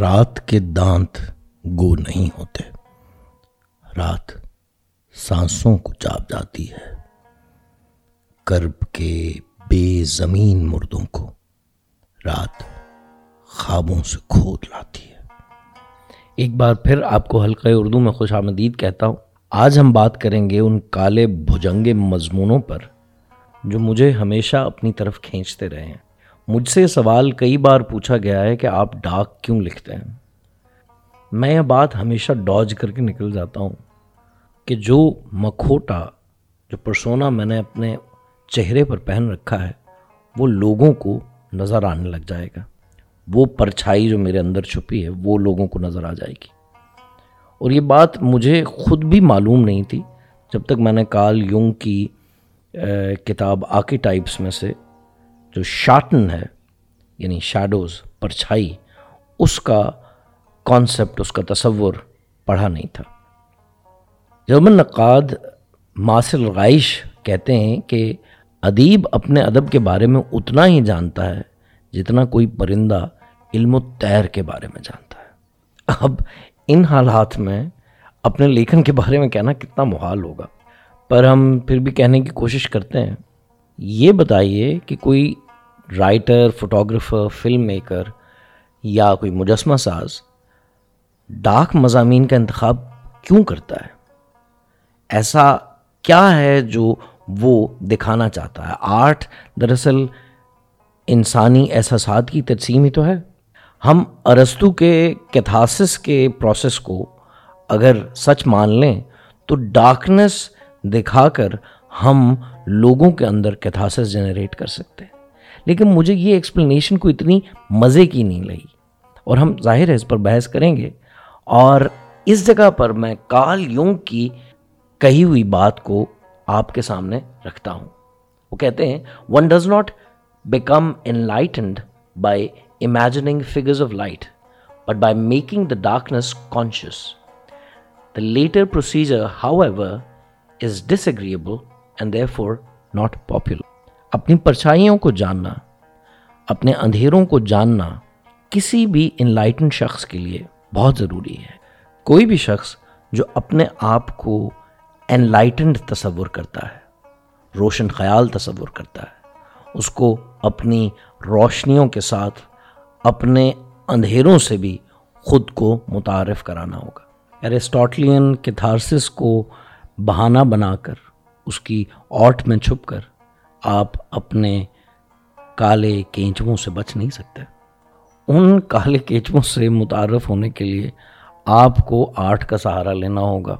رات کے دانت گو نہیں ہوتے۔ رات سانسوں کو چاپ جاتی ہے۔ کرب کے بے زمین مردوں کو رات خوابوں سے کھود لاتی ہے۔ ایک بار پھر آپ کو حلقہ اردو میں خوش آمدید کہتا ہوں۔ آج ہم بات کریں گے ان کالے بھجنگے مضمونوں پر جو مجھے ہمیشہ اپنی طرف کھینچتے رہے ہیں۔ مجھ سے سوال کئی بار پوچھا گیا ہے کہ آپ ڈاک کیوں لکھتے ہیں؟ میں یہ بات ہمیشہ ڈاج کر کے نکل جاتا ہوں کہ جو مکھوٹا، جو پرسونا میں نے اپنے چہرے پر پہن رکھا ہے، وہ لوگوں کو نظر آنے لگ جائے گا۔ وہ پرچھائی جو میرے اندر چھپی ہے، وہ لوگوں کو نظر آ جائے گی۔ اور یہ بات مجھے خود بھی معلوم نہیں تھی جب تک میں نے کال یونگ کی کتاب آکی ٹائپس میں سے جو شاٹن ہے یعنی شیڈوز پرچھائی، اس کا کانسیپٹ اس کا تصور پڑھا نہیں تھا۔ جرمن نقاد ماسل غائش کہتے ہیں کہ ادیب اپنے ادب کے بارے میں اتنا ہی جانتا ہے جتنا کوئی پرندہ علم و تیر کے بارے میں جانتا ہے۔ اب ان حالات میں اپنے لیکن کے بارے میں کہنا کتنا محال ہوگا۔ پر ہم پھر بھی کہنے کی کوشش کرتے ہیں۔ یہ بتائیے کہ کوئی رائٹر فوٹوگرافر فلم میکر یا کوئی مجسمہ ساز ڈاک مضامین کا انتخاب کیوں کرتا ہے؟ ایسا کیا ہے جو وہ دکھانا چاہتا ہے؟ آرٹ دراصل انسانی احساسات کی تجسیم ہی تو ہے۔ ہم ارستو کے کیتھاسس کے پروسیس کو اگر سچ مان لیں تو ڈارکنس دکھا کر ہم لوگوں کے اندر کیتھاسس جنریٹ کر سکتے ہیں۔ لیکن مجھے یہ ایکسپلینیشن کو اتنی مزے کی نہیں لگی۔ اور ہم ظاہر ہے اس پر بحث کریں گے۔ اور اس جگہ پر میں کال یوں کی کہی ہوئی بات کو آپ کے سامنے رکھتا ہوں۔ وہ کہتے ہیں one does not become enlightened by imagining figures of light but by making the darkness conscious the latter procedure however is disagreeable and therefore not popular اپنی پرچھائیوں کو جاننا، اپنے اندھیروں کو جاننا کسی بھی ان لائٹن شخص کے لیے بہت ضروری ہے۔ کوئی بھی شخص جو اپنے آپ کو ان لائٹنڈ تصور کرتا ہے، روشن خیال تصور کرتا ہے، اس کو اپنی روشنیوں کے ساتھ اپنے اندھیروں سے بھی خود کو متعارف کرانا ہوگا۔ ایرسٹوٹلین کتھارسس کو بہانہ بنا کر اس کی آٹ میں چھپ کر آپ اپنے کالے کینچووں سے بچ نہیں سکتے۔ ان کالے کینچووں سے متعارف ہونے کے لیے آپ کو آرٹ کا سہارا لینا ہوگا۔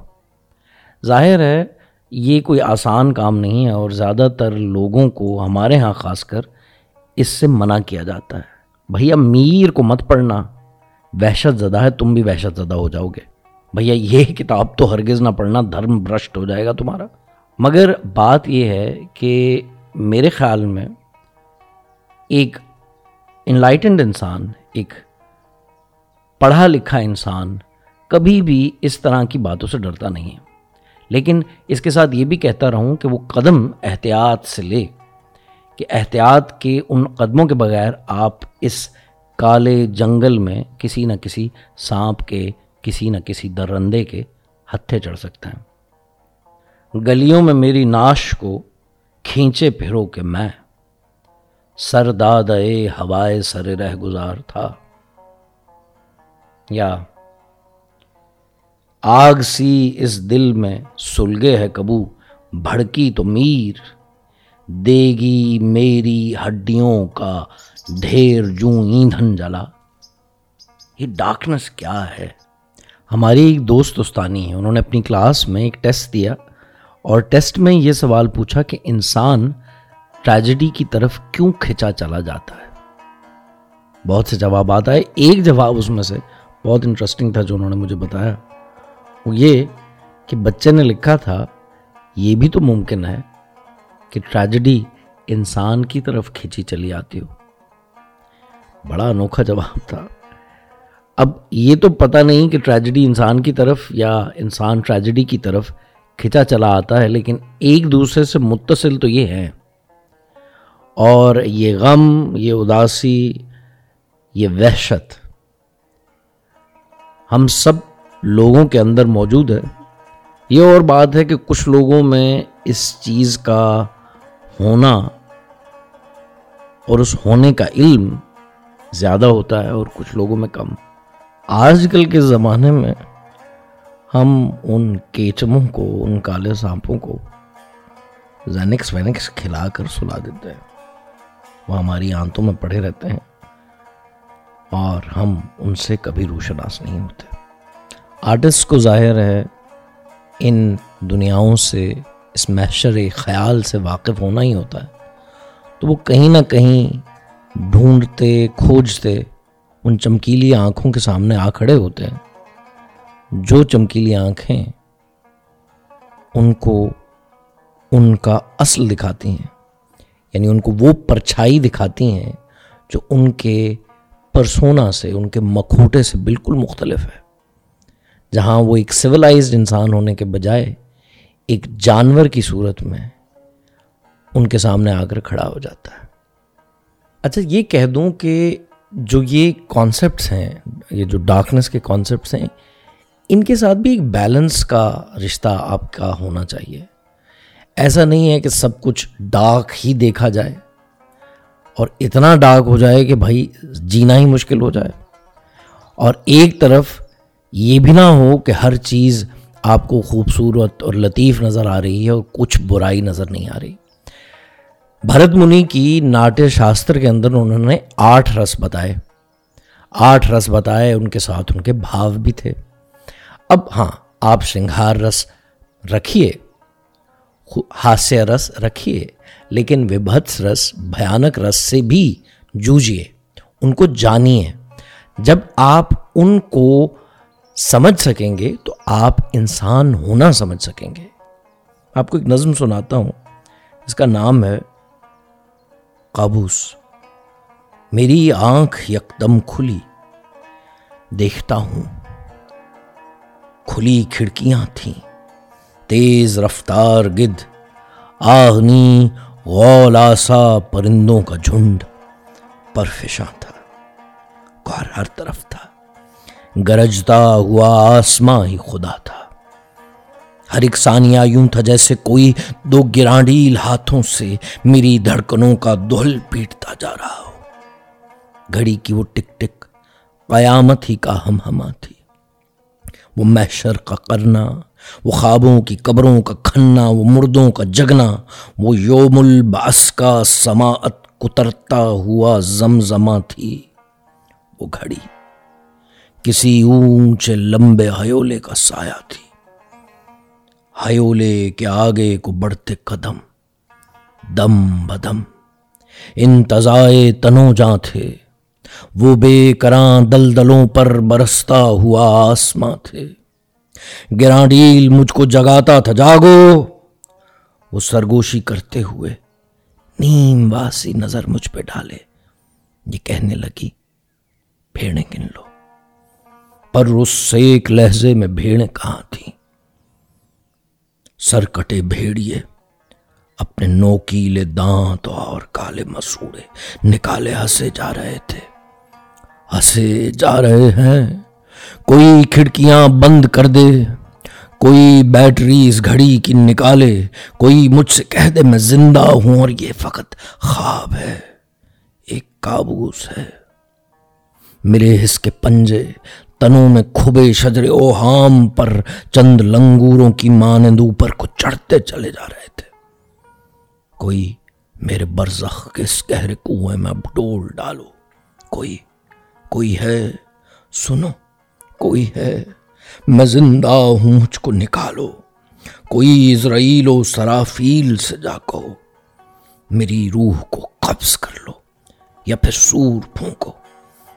ظاہر ہے، یہ کوئی آسان کام نہیں ہے اور زیادہ تر لوگوں کو ہمارے ہاں خاص کر اس سے منع کیا جاتا ہے۔ بھیا میر کو مت پڑھنا۔ وحشت زدہ ہے، تم بھی وحشت زدہ ہو جاؤ گے۔ بھیا یہ کتاب تو ہرگز نہ پڑھنا، دھرم برشٹ ہو جائے گا تمہارا۔ مگر بات یہ ہے کہ میرے خیال میں ایک انلائٹنڈ انسان، ایک پڑھا لکھا انسان کبھی بھی اس طرح کی باتوں سے ڈرتا نہیں ہے۔ لیکن اس کے ساتھ یہ بھی کہتا رہوں کہ وہ قدم احتیاط سے لے کہ احتیاط کے ان قدموں کے بغیر آپ اس کالے جنگل میں کسی نہ کسی سانپ کے، کسی نہ کسی درندے کے ہتھے چڑھ سکتے ہیں۔ گلیوں میں میری ناش کو کھینچے پھرو کہ میں سر داد ہوائے سر رہ گزار تھا۔ یا آگ سی اس دل میں سلگے ہے کبو، بھڑکی تو میر۔ دے گی میری ہڈیوں کا ڈھیر جو ایندھن جلا۔ یہ ڈارکنس کیا ہے؟ ہماری ایک دوست استانی ہے انہوں نے اپنی کلاس میں ایک ٹیسٹ دیا۔ اور ٹیسٹ میں یہ سوال پوچھا کہ انسان ٹریجڈی کی طرف کیوں کھچا چلا جاتا ہے؟ بہت سے جوابات آئے۔ ایک جواب اس میں سے بہت انٹرسٹنگ تھا جو انہوں نے مجھے بتایا۔ وہ یہ کہ بچے نے لکھا تھا، یہ بھی تو ممکن ہے کہ ٹریجڈی انسان کی طرف کھینچی چلی آتی ہو۔ بڑا انوکھا جواب تھا۔ اب یہ تو پتہ نہیں کہ ٹریجڈی انسان کی طرف یا انسان ٹریجڈی کی طرف کھچا چلا آتا ہے، لیکن ایک دوسرے سے متصل تو یہ ہے اور یہ غم، یہ اداسی، یہ وحشت ہم سب لوگوں کے اندر موجود ہے۔ یہ اور بات ہے کہ کچھ لوگوں میں اس چیز کا ہونا اور اس ہونے کا علم زیادہ ہوتا ہے اور کچھ لوگوں میں کم۔ آج کل کے زمانے میں ہم ان کیچموں کو، ان کالے سانپوں کو زینکس، وینکس کھلا کر سلا دیتے ہیں۔ وہ ہماری آنتوں میں پڑے رہتے ہیں اور ہم ان سے کبھی روشناس نہیں ہوتے۔ آرٹسٹ کو ظاہر ہے، ان دنیاؤں سے، اس محشر خیال سے واقف ہونا ہی ہوتا ہے۔ تو وہ کہیں نہ کہیں ڈھونڈتے، کھوجتے، ان چمکیلی آنکھوں کے سامنے آ کھڑے ہوتے ہیں۔ جو چمکیلی آنکھیں ان کو ان کا اصل دکھاتی ہیں یعنی ان کو وہ پرچھائی دکھاتی ہیں جو ان کے پرسونا سے، ان کے مکھوٹے سے بالکل مختلف ہے۔ جہاں وہ ایک سویلائزڈ انسان ہونے کے بجائے ایک جانور کی صورت میں ان کے سامنے آ کر کھڑا ہو جاتا ہے۔ اچھا یہ کہہ دوں کہ جو یہ کانسیپٹس ہیں، یہ جو ڈارکنیس کے کانسیپٹس ہیں ان کے ساتھ بھی ایک بیلنس کا رشتہ آپ کا ہونا چاہیے۔ ایسا نہیں ہے کہ سب کچھ ڈارک ہی دیکھا جائے اور اتنا ڈارک ہو جائے کہ بھائی جینا ہی مشکل ہو جائے۔ اور ایک طرف یہ بھی نہ ہو کہ ہر چیز آپ کو خوبصورت اور لطیف نظر آ رہی ہے اور کچھ برائی نظر نہیں آ رہی۔ بھرت منی کی ناٹیہ شاستر کے اندر انہوں نے آٹھ رس بتائے۔ آٹھ رس بتائے، ان کے ساتھ ان کے بھاو بھی تھے۔ اب ہاں آپ شنگھار رس رکھیے ہاسیہ رس رکھیے، لیکن وبھتس رس، بھیانک رس سے بھی جوجیے، ان کو جانیے۔ جب آپ ان کو سمجھ سکیں گے تو آپ انسان ہونا سمجھ سکیں گے۔ آپ کو ایک نظم سناتا ہوں، اس کا نام ہے قابوس۔ میری آنکھ یکدم کھلی، دیکھتا ہوں۔ کھلی کھڑکیاں تھیں۔ تیز رفتار گد آگنی غول آسا پرندوں کا جھنڈ۔ پرفشاں تھا ہر طرف تھا۔ گرجتا ہوا آسماں ہی خدا تھا۔ ہر ایک ثانیہ یوں تھا جیسے کوئی دو گرانڈیل ہاتھوں سے میری دھڑکنوں کا دہل پیٹتا جا رہا ہو۔ گھڑی کی وہ ٹک ٹک، قیامت ہی کا ہم ہما تھی۔ وہ محشر کا کرنا، وہ خوابوں کی قبروں کا کھننا، وہ مردوں کا جگنا، وہ یوم الباس کا سماعت کترتا ہوا زمزمہ تھی۔ وہ گھڑی کسی اونچے لمبے ہیولے کا سایہ تھی۔ ہیولے کے آگے کو بڑھتے قدم، دم بدم۔ انتظائے تنو جاں تھے۔ وہ بے کراں دلدلوں پر برستا ہوا آسماں تھے۔ گرانڈیل مجھ کو جگاتا تھا، جاگو۔ وہ سرگوشی کرتے ہوئے نیم واسی نظر مجھ پہ ڈالے۔ یہ کہنے لگی، بھیڑیں گن لو۔ پر اس سے ایک لہجے میں بھیڑیں کہاں تھیں؟ سر کٹے بھیڑیے، اپنے نوکیلے دانت اور کالے مسوڑے نکالے ہنسے جا رہے تھے۔ ہنسے جا رہے ہیں۔ کوئی کھڑکیاں بند کر دے۔ کوئی بیٹری اس گھڑی کی نکالے۔ کوئی مجھ سے کہہ دے میں زندہ ہوں اور یہ فقط خواب ہے۔ ایک کابوس ہے۔ میرے حص کے پنجے۔ تنوں میں کھبے شجر اوہام پر۔ چند لنگوروں کی مانند اوپر کو چڑھتے چلے جا رہے تھے۔ کوئی میرے برزخ کے اس گہرے کنویں میں اب ڈول ڈالو۔ کوئی کوئی ہے؟ سنو، کوئی ہے؟ میں زندہ ہوں، مجھ کو نکالو۔ کوئی اسرائیل و سرافیل سے جا کہو۔ میری روح کو قبض کر لو یا پھر سور پھونکو۔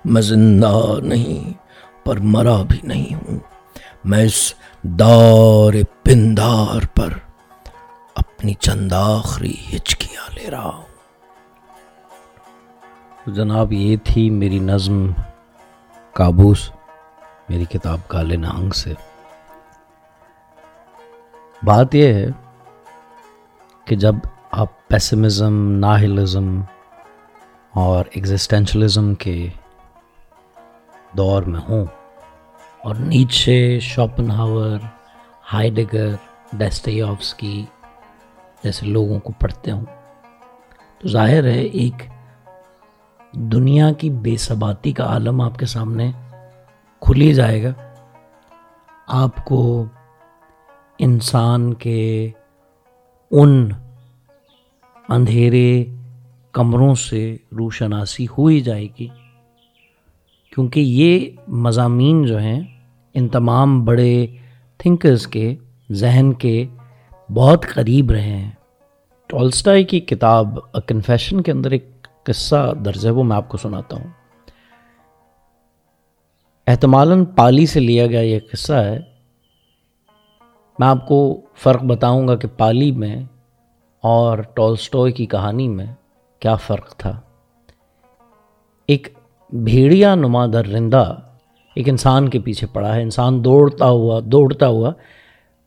میں زندہ نہیں، پر مرا بھی نہیں ہوں۔ میں اس دار پندار پر اپنی چند آخری ہچکیاں لے رہا ہوں۔ جناب، یہ تھی میری نظم کابوس، میری کتاب کالے نانگ سے۔ بات یہ ہے کہ جب آپ پیسمزم، ناہلزم اور ایگزسٹینشلزم کے دور میں ہوں اور نیچے شاپن ہاور ہائیڈگر ڈیسٹی آفس کی جیسے لوگوں کو پڑھتے ہوں، تو ظاہر ہے ایک دنیا کی بے ثباتی کا عالم آپ کے سامنے کھل ہی جائے گا۔ آپ کو انسان کے ان اندھیرے کمروں سے روشناسی ہو ہی جائے گی، کیونکہ یہ مضامین جو ہیں، ان تمام بڑے تھنکرز کے ذہن کے بہت قریب رہے ہیں۔ ٹولسٹائی کی کتاب کنفیشن کے اندر ایک قصہ درج ہے وہ میں آپ کو سناتا ہوں۔ احتمالاً پالی سے لیا گیا یہ قصہ ہے۔ میں آپ کو فرق بتاؤں گا کہ پالی میں اور ٹولسٹوئی کی کہانی میں کیا فرق تھا۔ ایک بھیڑیا نما درندہ ایک انسان کے پیچھے پڑا ہے۔ انسان دوڑتا ہوا دوڑتا ہوا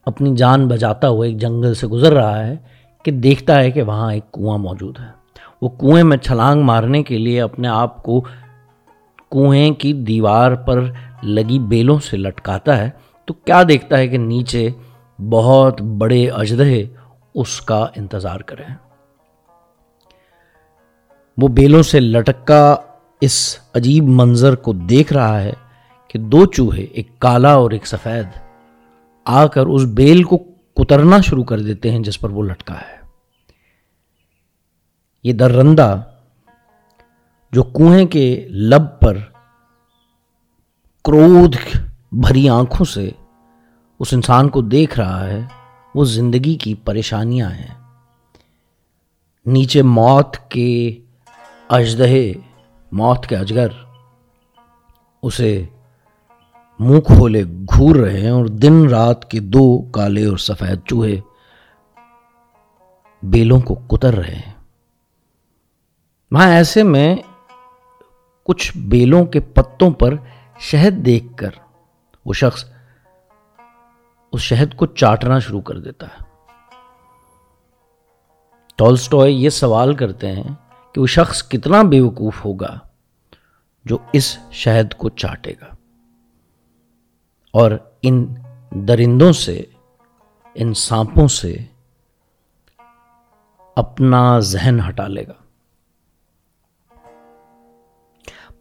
اپنی جان بجاتا ہوا ایک جنگل سے گزر رہا ہے کہ دیکھتا ہے کہ وہاں ایک کنواں موجود ہے۔ وہ کنویں میں چھلانگ مارنے کے لیے اپنے آپ کو کنویں کی دیوار پر لگی بیلوں سے لٹکاتا ہے، تو کیا دیکھتا ہے کہ نیچے بہت بڑے اجدہے اس کا انتظار کریں وہ بیلوں سے لٹکا اس عجیب منظر کو دیکھ رہا ہے کہ دو چوہے، ایک کالا اور ایک سفید، آ کر اس بیل کو کترنا شروع کر دیتے ہیں جس پر وہ لٹکا ہے۔ یہ درندہ جو کنویں کے لب پر کرودھ بھری آنکھوں سے اس انسان کو دیکھ رہا ہے، وہ زندگی کی پریشانیاں ہیں۔ نیچے موت کے اجدہے موت کے اجگر، اسے منہ کھولے گھور رہے ہیں اور دن رات کے دو کالے اور سفید چوہے بیلوں کو کتر رہے ہیں۔ وہاں ایسے میں کچھ بیلوں کے پتوں پر شہد دیکھ کر وہ شخص اس شہد کو چاٹنا شروع کر دیتا ہے۔ ٹولسٹوئے یہ سوال کرتے ہیں کہ وہ شخص کتنا بے وقوف ہوگا جو اس شہد کو چاٹے گا۔ اور ان درندوں سے، ان سانپوں سے اپنا ذہن ہٹا لے گا۔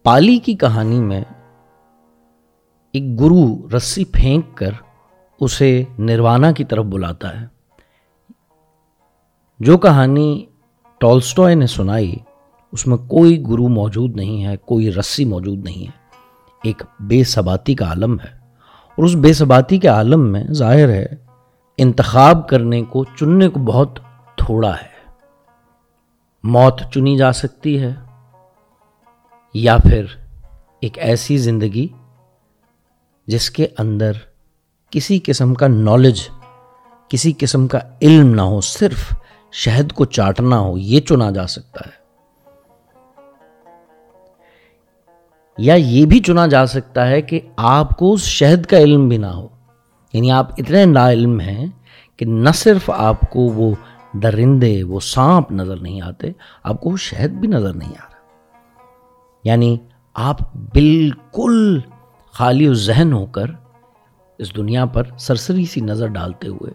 پالی کی کہانی میں ایک گرو رسی پھینک کر اسے نروانا کی طرف بلاتا ہے۔ جو کہانی ٹولسٹوئے نے سنائی، اس میں کوئی گرو موجود نہیں ہے، کوئی رسی موجود نہیں ہے۔ ایک بے ثباتی کا عالم ہے۔ اور اس بے ثباتی کے عالم میں ظاہر ہے، انتخاب کرنے کو، چننے کو بہت تھوڑا ہے۔ موت چنی جا سکتی ہے۔ یا پھر ایک ایسی زندگی جس کے اندر کسی قسم کا نالج کسی قسم کا علم نہ ہو، صرف شہد کو چاٹنا ہو، یہ چنا جا سکتا ہے۔ یا یہ بھی چنا جا سکتا ہے کہ آپ کو اس شہد کا علم بھی نہ ہو۔ یعنی آپ اتنے نا علم ہیں کہ نہ صرف آپ کو وہ درندے، وہ سانپ نظر نہیں آتے، آپ کو وہ شہد بھی نظر نہیں آ رہا۔ یعنی آپ بالکل خالی و ذہن ہو کر اس دنیا پر سرسری سی نظر ڈالتے ہوئے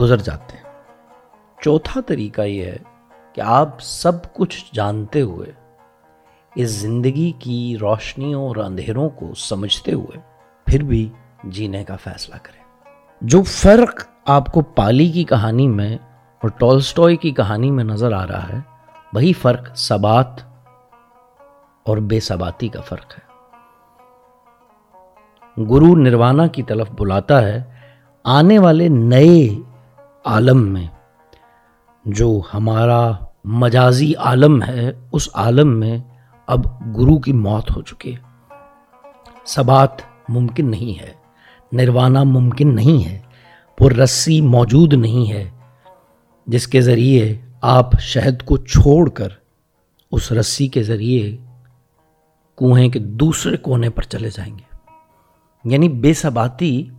گزر جاتے ہیں۔ چوتھا طریقہ یہ ہے کہ آپ سب کچھ جانتے ہوئے، اس زندگی کی روشنیوں اور اندھیروں کو سمجھتے ہوئے پھر بھی جینے کا فیصلہ کریں۔ جو فرق آپ کو پالی کی کہانی میں اور ٹولسٹوئی کی کہانی میں نظر آ رہا ہے، وہی فرق سبات اور بے ثباتی کا فرق ہے۔ گرو نروانا کی طرف بلاتا ہے آنے والے نئے عالم میں، جو ہمارا مجازی عالم ہے، اس عالم میں اب گرو کی موت ہو چکی ہے۔ سبات ممکن نہیں ہے نروانا ممکن نہیں ہے وہ رسی موجود نہیں ہے، جس کے ذریعے آپ شہد کو چھوڑ کر اس رسی کے ذریعے کنویں کے دوسرے کونے پر چلے جائیں گے۔ یعنی بے ثباتی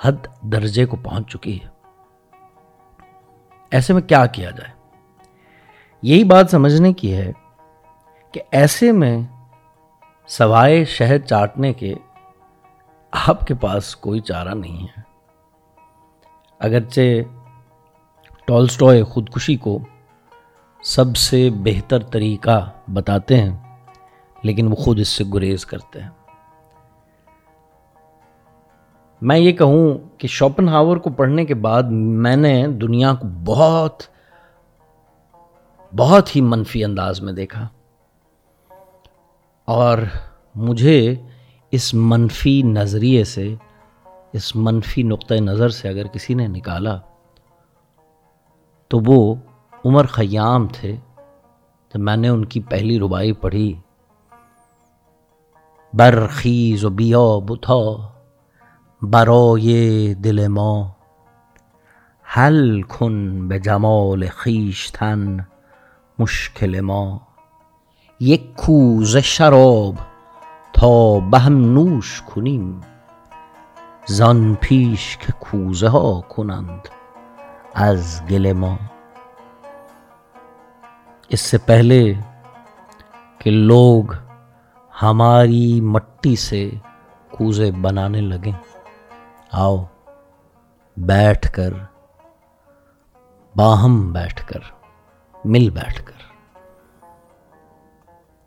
حد درجے کو پہنچ چکی ہے۔ ایسے میں کیا کیا جائے؟ یہی بات سمجھنے کی ہے کہ ایسے میں سوائے شہد چاٹنے کے آپ کے پاس کوئی چارہ نہیں ہے۔ اگرچہ ٹولسٹوئے خودکشی کو سب سے بہتر طریقہ بتاتے ہیں لیکن وہ خود اس سے گریز کرتے ہیں۔ میں یہ کہوں کہ شوپن ہاور کو پڑھنے کے بعد میں نے دنیا کو بہت بہت ہی منفی انداز میں دیکھا۔ اور مجھے اس منفی نظریے سے، اس منفی نقطۂ نظر سے اگر کسی نے نکالا، تو وہ عمر خیام تھے۔ جب میں نے ان کی پہلی ربائی پڑھی۔ برخیز و بیا بتا برو یہ دل ما. حل کن به جمال خیشتن مشکل ما. یک کوز شراب تا به هم نوش کنیم. زان پیش که کوزه ها کنند از گل ما. اس سے پہلے کہ لوگ ہماری مٹی سے کوزے بنانے لگیں۔ آؤ، بیٹھ کر، باہم بیٹھ کر، مل بیٹھ کر۔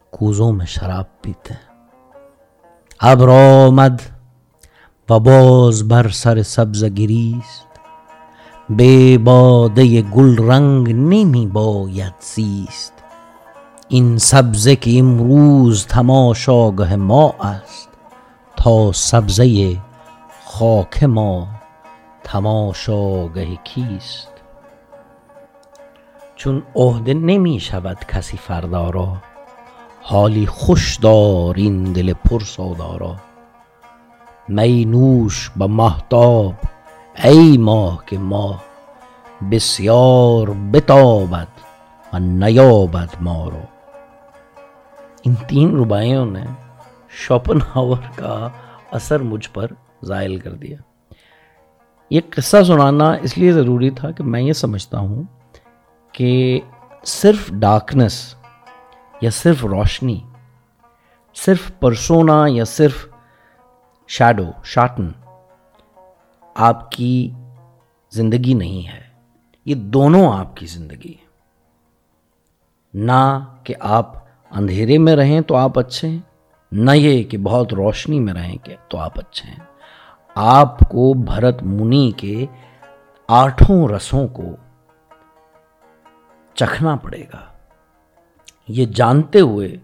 کوزوں میں شراب پیتے ہیں۔ اب رو مد و باز بر سر سبز گریست بے باده گل رنگ نمی باید زیست این سبزه که امروز تماشاگه ما است، تا سبزه خاک ما تماشاگه کیست؟ چون عهده نمی شود کسی فردا را، حالی خوش دار این دل پر سودا را. می نوش به محتاب ای ماه که ماه، بسیار بتابد و نیابد ما رو ان تین ربائیوں نے شوپن ہاور کا اثر مجھ پر زائل کر دیا۔ یہ قصہ سنانا اس لیے ضروری تھا کہ میں یہ سمجھتا ہوں کہ صرف ڈارکنس یا صرف روشنی، صرف پرسونا یا صرف شیڈو شاٹن آپ کی زندگی نہیں ہے۔ یہ دونوں آپ کی زندگی۔ ہے نہ کہ آپ اندھیرے میں رہیں تو آپ اچھے ہیں، نہ یہ کہ بہت روشنی میں رہیں کہ تو آپ اچھے ہیں۔ آپ کو بھرت منی کے آٹھوں رسوں کو چکھنا پڑے گا۔ یہ جانتے ہوئے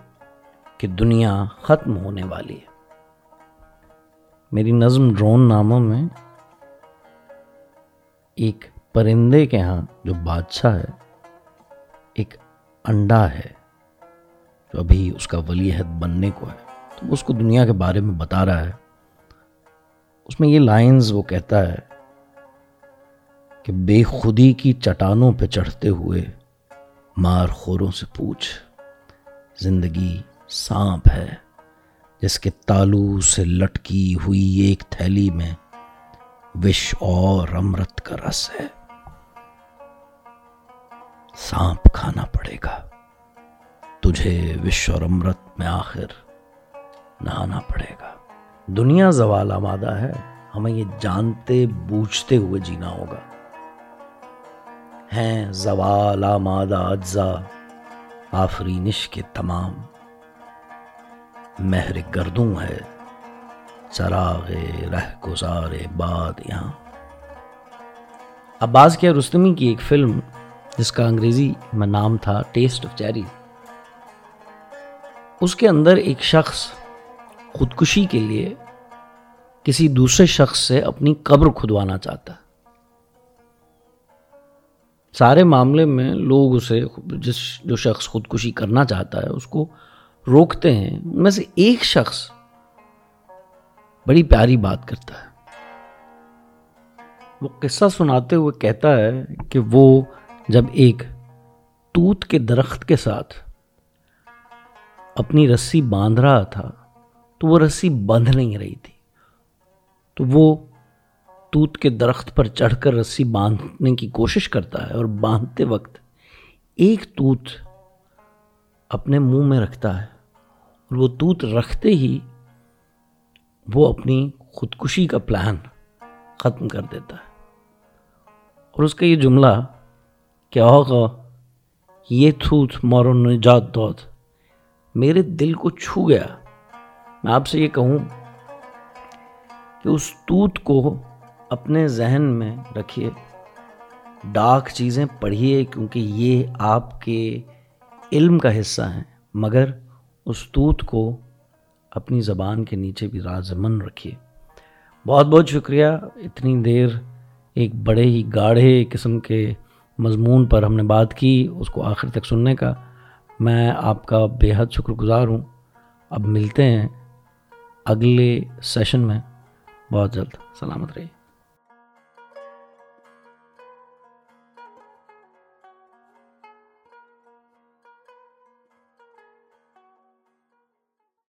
کہ دنیا ختم ہونے والی ہے۔ میری نظم ڈرون ناموں میں ایک پرندے کے ہاں جو بادشاہ ہے، ایک انڈا ہے۔ جو ابھی اس کا ولیحت بننے کو ہے۔ تو اس کو دنیا کے بارے میں بتا رہا ہے۔ اس میں یہ لائنز وہ کہتا ہے کہ بے خودی کی چٹانوں پہ چڑھتے ہوئے مار خوروں سے پوچھ، زندگی سانپ ہے، جس کے تالو سے لٹکی ہوئی ایک تھیلی میں وش اور امرت کا رس ہے۔ سانپ کھانا پڑے گا۔ تجھے وش اور امرت میں آخر نہانا پڑے گا۔ دنیا زوال آمادہ ہے، ہمیں یہ جانتے بوجھتے ہوئے جینا ہوگا۔ ہیں زوال آمادہ اجزا آفرینش کے تمام۔ مہر گردوں ہے، چراغ رہ گزارے باد یہاں۔ عباس کیا رستمی کی ایک فلم، جس کا انگریزی میں نام تھا ٹیسٹ آف چیری اس کے اندر ایک شخص خودکشی کے لیے کسی دوسرے شخص سے اپنی قبر کھدوانا چاہتا ہے۔ سارے معاملے میں لوگ اسے جس، جو شخص خودکشی کرنا چاہتا ہے، اس کو روکتے ہیں۔ ان میں سے ایک شخص بڑی پیاری بات کرتا ہے۔ وہ قصہ سناتے ہوئے کہتا ہے کہ وہ جب ایک توت کے درخت کے ساتھ اپنی رسی باندھ رہا تھا تو وہ رسی بندھ نہیں رہی تھی۔ تو وہ توت کے درخت پر چڑھ کر رسی باندھنے کی کوشش کرتا ہے اور باندھتے وقت ایک توت اپنے منہ میں رکھتا ہے اور وہ توت رکھتے ہی وہ اپنی خودکشی کا پلان ختم کر دیتا ہے۔ اور اس کا یہ جملہ، کیا ہوگا؟ یہ تھوت مورو نجات دود میرے دل کو چھو گیا۔ میں آپ سے یہ کہوں کہ اس توت کو اپنے ذہن میں رکھیے۔ ڈاک چیزیں پڑھیے کیونکہ یہ آپ کے علم کا حصہ ہیں۔ مگر اس توت کو اپنی زبان کے نیچے بھی رازمن رکھیے۔ بہت بہت شکریہ۔ اتنی دیر ایک بڑے ہی گاڑھے قسم کے مضمون پر ہم نے بات کی، اس کو آخر تک سننے کا۔ میں آپ کا بے حد شکر گزار ہوں۔ اب ملتے ہیں اگلے سیشن میں۔ بہت جلد۔ سلامت رہیے۔